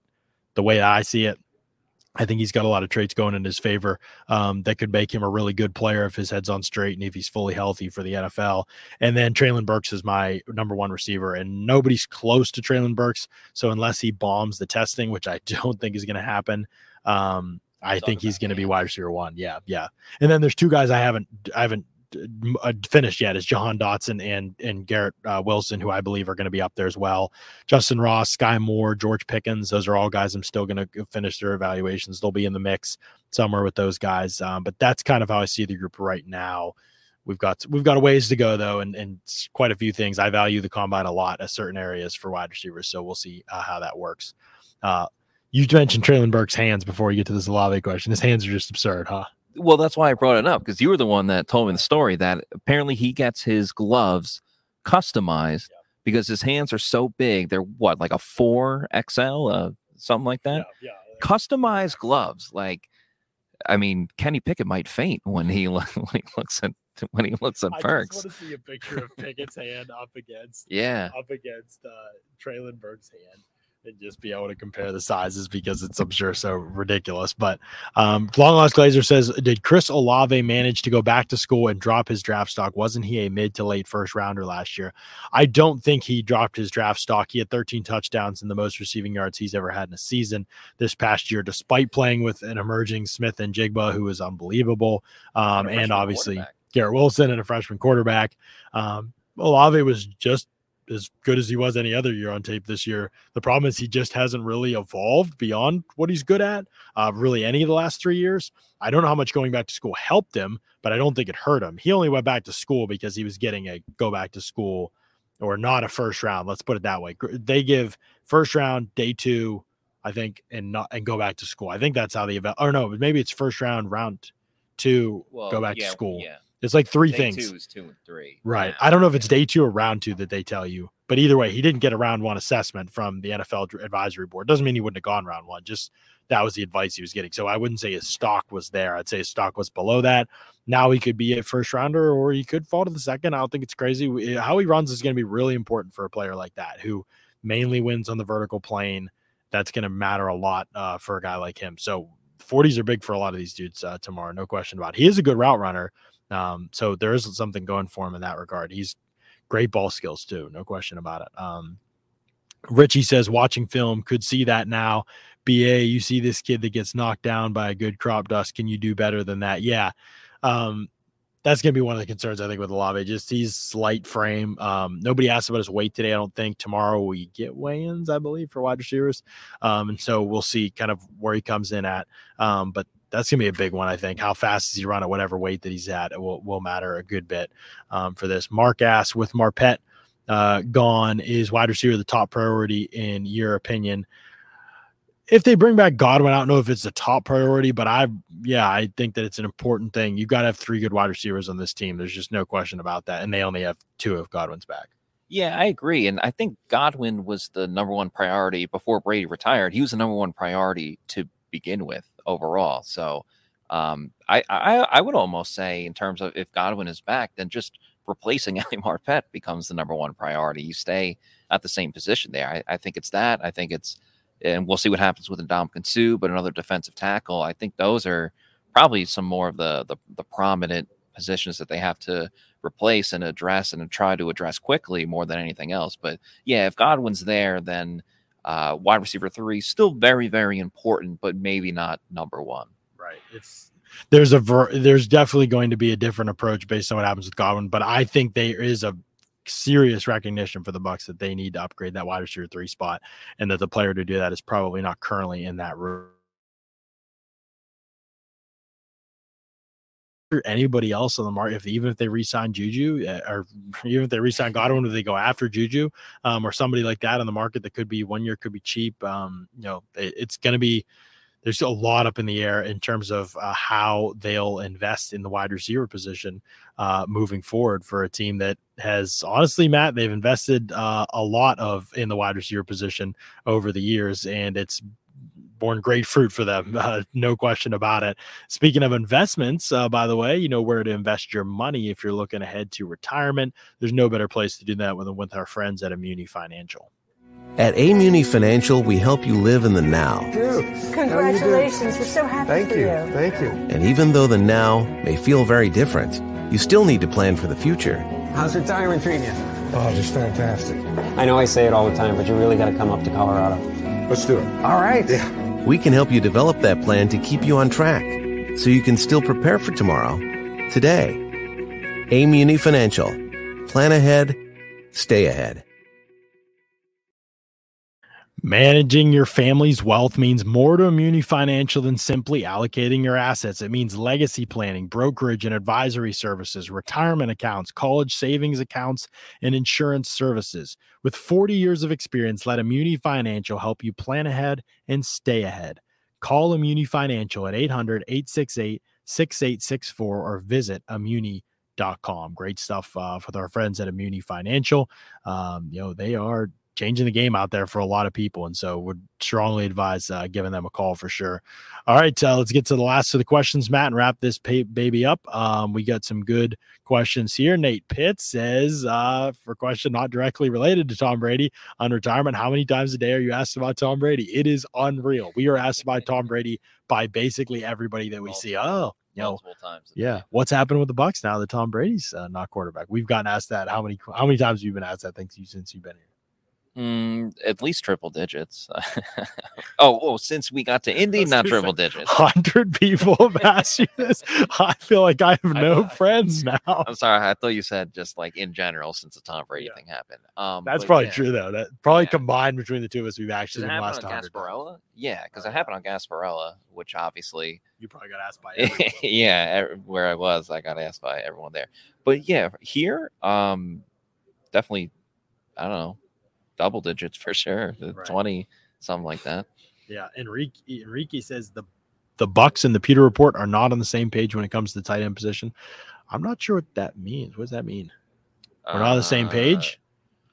the way I see it, I think he's got a lot of traits going in his favor um, that could make him a really good player if his head's on straight and if he's fully healthy for the NFL. And then Treylon Burks is my number one receiver, and nobody's close to Treylon Burks. So unless he bombs the testing, which I <laughs> don't think is going to happen, um, I think he's going to be wide receiver one. Yeah, yeah. And then there's two guys I haven't I haven't finished yet is Jahan Dotson and and Garrett uh, Wilson, who I believe are going to be up there as well. Justin Ross, Skyy Moore, George Pickens, those are all guys I'm still going to finish their evaluations. They'll be in the mix somewhere with those guys. Um, but that's kind of how I see the group right now. We've got we've got a ways to go though, and and quite a few things. I value the combine a lot at certain areas for wide receivers, so we'll see uh, how that works. Uh, you mentioned Treylon Burke's hands before we get to this Olave question. His hands are just absurd, huh? Well, that's why I brought it up because you were the one that told me the story that apparently he gets his gloves customized yeah. because his hands are so big. They're what, like a four XL, uh, something like that. Yeah, yeah, Customized gloves, like. I mean, Kenny Pickett might faint when he <laughs> when he looks at when he looks at Burks. I just want to see a picture of Pickett's hand up against <laughs> yeah up against uh, Treylon Burks' hand and just be able to compare the sizes because it's I'm sure so ridiculous. But um, Long Lost Glazer says, did Chris Olave manage to go back to school and drop his draft stock? Wasn't he a mid to late first rounder last year? I don't think he dropped his draft stock. He had 13 touchdowns and the most receiving yards he's ever had in a season this past year, despite playing with an emerging Smith-Njigba who is unbelievable, um, and obviously Garrett Wilson and a freshman quarterback. Um, Olave was just as good as he was any other year on tape this year. The problem is he just hasn't really evolved beyond what he's good at, uh, really any of the last three years. I don't know how much going back to school helped him, but I don't think it hurt him. He only went back to school because he was getting a go back to school or not a first round. Let's put it that way. They give first round, day two, I think, and not and go back to school. I think that's how they eval. Or no, maybe it's first round, round two, well, go back yeah, to school. Yeah. It's like three day things. Two is two and three. Right. I don't know if it's day two or round two that they tell you, but either way, he didn't get a round one assessment from the NFL advisory board. Doesn't mean he wouldn't have gone round one. Just that was the advice he was getting. So I wouldn't say his stock was there. I'd say his stock was below that. Now he could be a first rounder or he could fall to the second. I don't think it's crazy. How he runs is going to be really important for a player like that who mainly wins on the vertical plane. That's going to matter a lot uh, for a guy like him. So 40s are big for a lot of these dudes uh, tomorrow. No question about it. He is a good route runner. Um, so there is something going for him in that regard. He's great ball skills too, no question about it. Um, Richie says watching film could see that now. BA, you see this kid that gets knocked down by a good crop dust. Can you do better than that? Yeah. Um, that's going to be one of the concerns I think with Olave. Just he's slight frame. Um, nobody asked about his weight today. I don't think tomorrow we get weigh-ins, I believe, for wide receivers. Um, and so we'll see kind of where he comes in at. Um, but that's gonna be a big one. I think. How fast does he run at whatever weight that he's at? Will will matter a good bit um, for this. Mark asks with Marpet uh, gone, is wide receiver the top priority in your opinion? If they bring back Godwin, I don't know if it's the top priority, but I, yeah, I think that it's an important thing. You've got to have three good wide receivers on this team. There's just no question about that, and they only have two of Godwin's back. Yeah, I agree, and I think Godwin was the number one priority before Brady retired. He was the number one priority to begin with overall. So um, I, I, I would almost say in terms of if Godwin is back, then just replacing <laughs> Ali Marpet becomes the number one priority. You stay at the same position there. I, I think it's that. I think it's, and we'll see what happens with Ndamukong Suh, but another defensive tackle. I think those are probably some more of the, the the prominent positions that they have to replace and address and try to address quickly more than anything else. But yeah, if Godwin's there, then uh, wide receiver three still very very important, but maybe not number one. Right. It's there's a ver- there's definitely going to be a different approach based on what happens with Godwin, but I think there is a serious recognition for the Bucs that they need to upgrade that wide receiver three spot, and that the player to do that is probably not currently in that room. Anybody else on the market, if even if they resign Juju eh, or even if they resign Godwin, if they go after Juju um, or somebody like that on the market that could be one year, could be cheap. Um, you know, it, it's going to be there's a lot up in the air in terms of uh, how they'll invest in the wide receiver position uh, moving forward for a team that has honestly, Matt, they've invested uh, a lot of in the wide receiver position over the years, and it's borne great fruit for them, <laughs> uh, no question about it. Speaking of investments, uh, by the way, you know where to invest your money if you're looking ahead to retirement. There's no better place to do that than with our friends at Immuni Financial. At Amuni Financial, we help you live in the now. Dude, Congratulations. We're so happy Thank for you. you. Thank you. And even though the now may feel very different, you still need to plan for the future. How's retirement treating you? Oh, just fantastic. I know I say it all the time, but you really got to come up to Colorado. Let's do it. All right. Yeah. We can help you develop that plan to keep you on track so you can still prepare for tomorrow, today. Amuni Financial. Plan ahead, stay ahead. Managing your family's wealth means more to Immuni Financial than simply allocating your assets. It means legacy planning, brokerage and advisory services, retirement accounts, college savings accounts, and insurance services. With 40 years of experience, let Immuni Financial help you plan ahead and stay ahead. Call Immuni Financial at 800 868 6864 or visit Immuni.com. Great stuff uh, with our friends at Immuni Financial. Um, you know, they are changing the game out there for a lot of people. And so would strongly advise uh, giving them a call for sure. All right, uh, let's get to the last of the questions, Matt, and wrap this baby up. Um, we got some good questions here. Nate Pitt says, uh, for a question not directly related to Tom Brady on retirement, how many times a day are you asked about Tom Brady? It is unreal. We are asked about Tom Brady by basically everybody that we see. Oh, you know, multiple times. yeah. What's happened with the Bucs now that Tom Brady's uh, not quarterback? We've gotten asked that. How many how many times have you been asked that? Thanks you since you've been here. Mm, at least triple digits. <laughs> oh, oh, since we got to <laughs> Indy, not triple digits. Hundred people have <laughs> asked you this. I feel like I have no know. friends now. I'm sorry, I thought you said just like in general since the Tom Brady Yeah. thing happened. Um, That's probably yeah. true though. That probably Yeah. combined between the two of us, we've actually been last hundred. Gasparilla? Yeah, because it happened on Gasparilla, which obviously, You probably got asked by everyone. yeah, where I was, I got asked by everyone there. But yeah, here, um, definitely, I don't know, double digits for sure, Right. twenty, something like that. Yeah, Enrique Enrique says the the Bucs and the Peter report are not on the same page when it comes to the tight end position. I'm not sure what that means. What does that mean? We're not on the same Uh, page.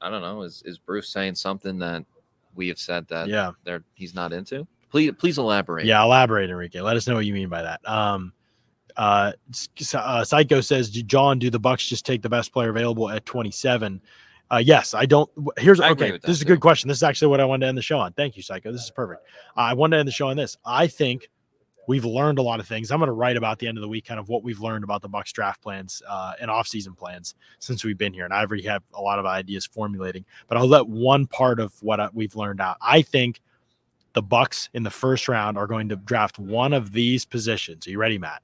I don't know. Is is Bruce saying something that we have said that Yeah. they're he's not into? Please, please elaborate. Yeah, elaborate, Enrique. Let us know what you mean by that. Um, uh, uh, Psycho says, John, do the Bucs just take the best player available at 27? Uh, yes, I don't. Here's I okay. This is a good question. This is actually what I wanted to end the show on. Thank you, Psycho. This is perfect. I wanted to end the show on this. I think we've learned a lot of things. I'm going to write about the end of the week, kind of what we've learned about the Bucs draft plans uh, and offseason plans since we've been here. And I already have a lot of ideas formulating, but I'll let one part of what I, we've learned out. I think the Bucs in the first round are going to draft one of these positions. Are you ready, Matt?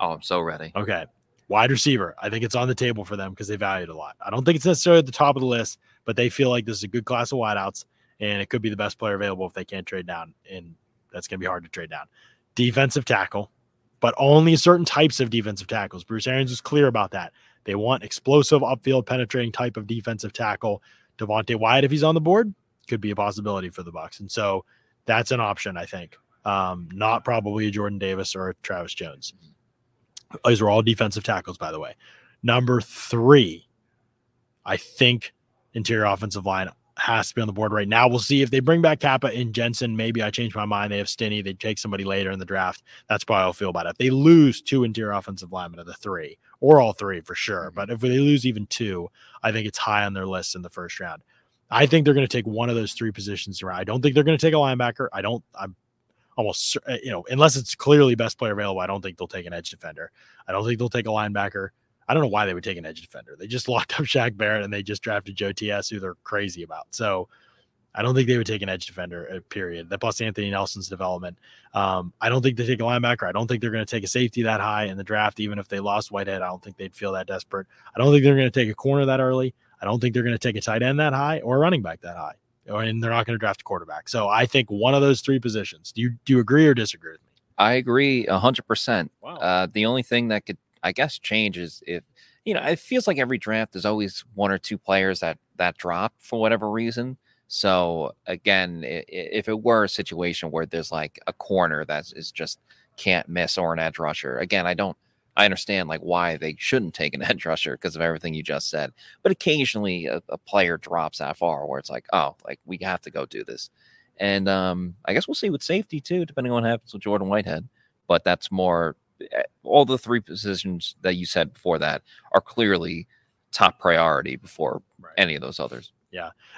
Oh, I'm so ready. Okay. Wide receiver. I think it's on the table for them because they value it a lot. I don't think it's necessarily at the top of the list, but they feel like this is a good class of wideouts and it could be the best player available if they can't trade down. And that's going to be hard to trade down. Defensive tackle, but only certain types of defensive tackles. Bruce Arians was clear about that. They want explosive, upfield penetrating type of defensive tackle. Devonte Wyatt, if he's on the board, could be a possibility for the Bucs. And so that's an option, I think. Um, not probably a Jordan Davis or a Travis Jones. These are all defensive tackles, by the way. Number three, I think interior offensive line has to be on the board right now. We'll see if they bring back Cappa and Jensen. Maybe I change my mind. They have Stinnie. They take somebody later in the draft. That's probably how I feel about it. If they lose two interior offensive linemen of the three, or all three for sure, but if they lose even two, I think it's high on their list in the first round. I think they're going to take one of those three positions around. I don't think they're going to take a linebacker. I don't. I'm almost uh, you know unless it's clearly best player available. I don't think they'll take an edge defender. I don't think they'll take a linebacker. I don't know why they would take an edge defender. They just <laughs> locked up Shaq Barrett and they just drafted Joe TS, who they're crazy about. So I don't think they would take an edge defender. uh, Period. That plus Anthony Nelson's development. Um, I don't think they take a linebacker. I don't think they're going to take a safety that high in the draft. Even if they lost Whitehead, I don't think they'd feel that desperate. I don't think they're going to take a corner that early. I don't think they're going to take a tight end that high or a running back that high. And they're not going to draft a quarterback. So I think one of those three positions. Do you do you agree or disagree with me? I agree a hundred percent. Wow. Uh, the only thing that could, I guess, change is if you know, it feels like every draft there's always one or two players that that drop for whatever reason. So again, if it were a situation where there's like a corner that is just can't miss or an edge rusher, again, I don't. I understand like why they shouldn't take an edge rusher because of everything you just said. But occasionally a, a player drops that far where it's like, oh, like we have to go do this. And um, I guess we'll see with safety too, depending on what happens with Jordan Whitehead. But that's more eh, all the three positions that you said before that are clearly top priority before any of those others.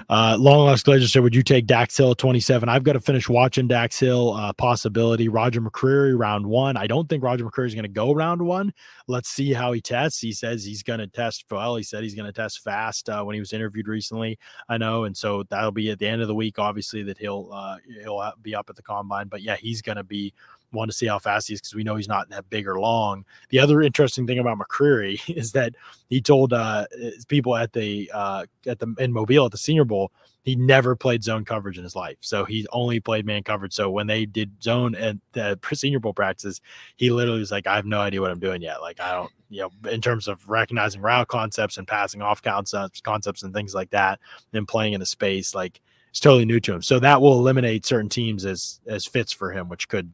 Uh, Long Lost Glacier said, Would you take Dax Hill at 27? I've got to finish watching Dax Hill. Uh, possibility. Roger McCreary, round one. I don't think Roger McCreary is going to go round one. Let's see how he tests. He says he's going to test well. He said he's going to test fast uh, when he was interviewed recently. I know. And so that'll be at the end of the week, obviously, that he'll uh, he'll be up at the combine. But yeah, he's going to be one to see how fast he is because we know he's not that big or long. The other interesting thing about McCreary <laughs> is that he told uh, people at the uh, at the in Mobile at the Senior Bowl he never played zone coverage in his life. So he only played man coverage. So when they did zone at the Senior Bowl practices, he literally was like, "I have no idea what I'm doing yet. Like I don't, you know, in terms of recognizing route concepts and passing off concepts, concepts and things like that, and playing in a space like." It's totally new to him, so that will eliminate certain teams as as fits for him, which could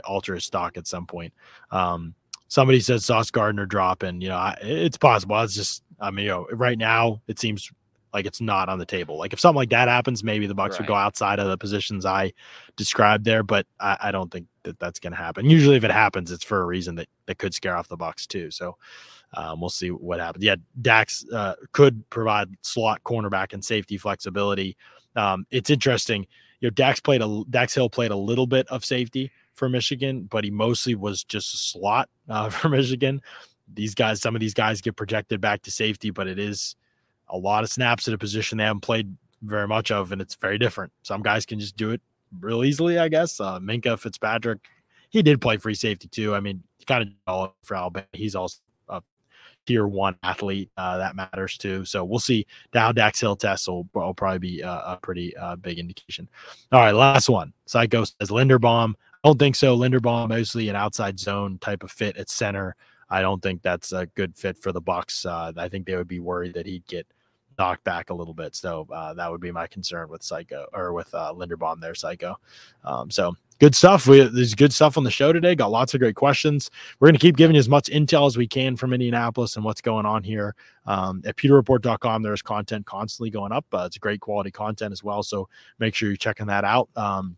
alter his stock at some point. Um, somebody said Sauce Gardner drop, and you know I, it's possible. It's just I mean, you know, right now it seems like it's not on the table. Like if something like that happens, maybe the Bucs would go outside of the positions I described there, but I, I don't think that that's going to happen. Usually, if it happens, it's for a reason that that could scare off the Bucs too. So. Um, we'll see what happens. Yeah, Dax uh, could provide slot cornerback and safety flexibility. Um, it's interesting. You know, Dax played a Dax Hill played a little bit of safety for Michigan, but he mostly was just a slot <laughs> uh, for Michigan. These guys, some of these guys get projected back to safety, but it is a lot of snaps at a position they haven't played very much of, and it's very different. Some guys can just do it real easily, I guess. Uh, Minkah Fitzpatrick, he did play free safety too. I mean, kind of all for Alabama. He's also a tier one athlete uh, that matters too. So we'll see. Dow Dax Hill test will, will probably be uh, a pretty uh, big indication. All right, last one. Psycho says Linderbaum. Don't think so. Linderbaum mostly an outside zone type of fit at center. I don't think that's a good fit for the Bucs. Uh, I think they would be worried that he'd get knocked back a little bit. So uh, that would be my concern with Psycho or with uh, Linderbaum there, Psycho. Um, so good stuff. We, there's good stuff on the show today. Got lots of great questions. We're going to keep giving as much intel as we can from Indianapolis and what's going on here. Um, at pewterreport.com, there's content constantly going up. Uh, it's great quality content as well. So make sure you're checking that out. Um,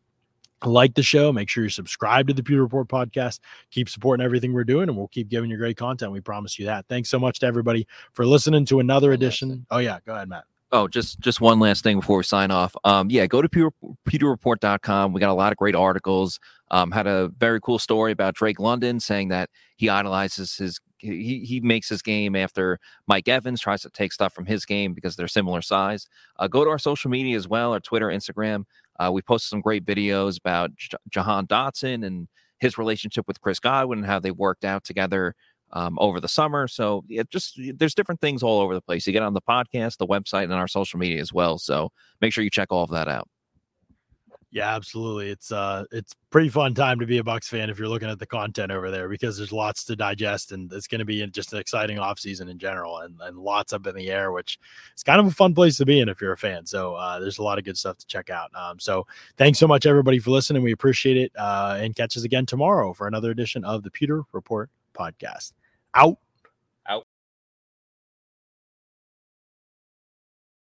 like the show, make sure you subscribe to the Pewter Report podcast. Keep supporting everything we're doing, and we'll keep giving you great content. We promise you that. Thanks so much to everybody for listening to another edition. Oh yeah, go ahead, Matt. Oh, just just one last thing before we sign off. Um, yeah, go to Pewter, PewterReport.com. We got a lot of great articles. Um, had a very cool story about Drake London saying that he idolizes his he he makes his game after Mike Evans tries to take stuff from his game because they're similar size. Uh, go to our social media as well, our Twitter, Instagram. Uh, we posted some great videos about J- Jahan Dotson and his relationship with Chris Godwin and how they worked out together um, over the summer. So yeah, just there's different things all over the place. You get on the podcast, the website, and our social media as well. So make sure you check all of that out. Yeah, absolutely. It's uh it's pretty fun time to be a Bucs fan if you're looking at the content over there because there's lots to digest and it's going to be just an exciting offseason in general and, and lots up in the air, which is kind of a fun place to be in if you're a fan. So uh, there's a lot of good stuff to check out. Um, so thanks so much everybody for listening. We appreciate it. Uh, and catch us again tomorrow for another edition of the Pewter Report podcast. Out.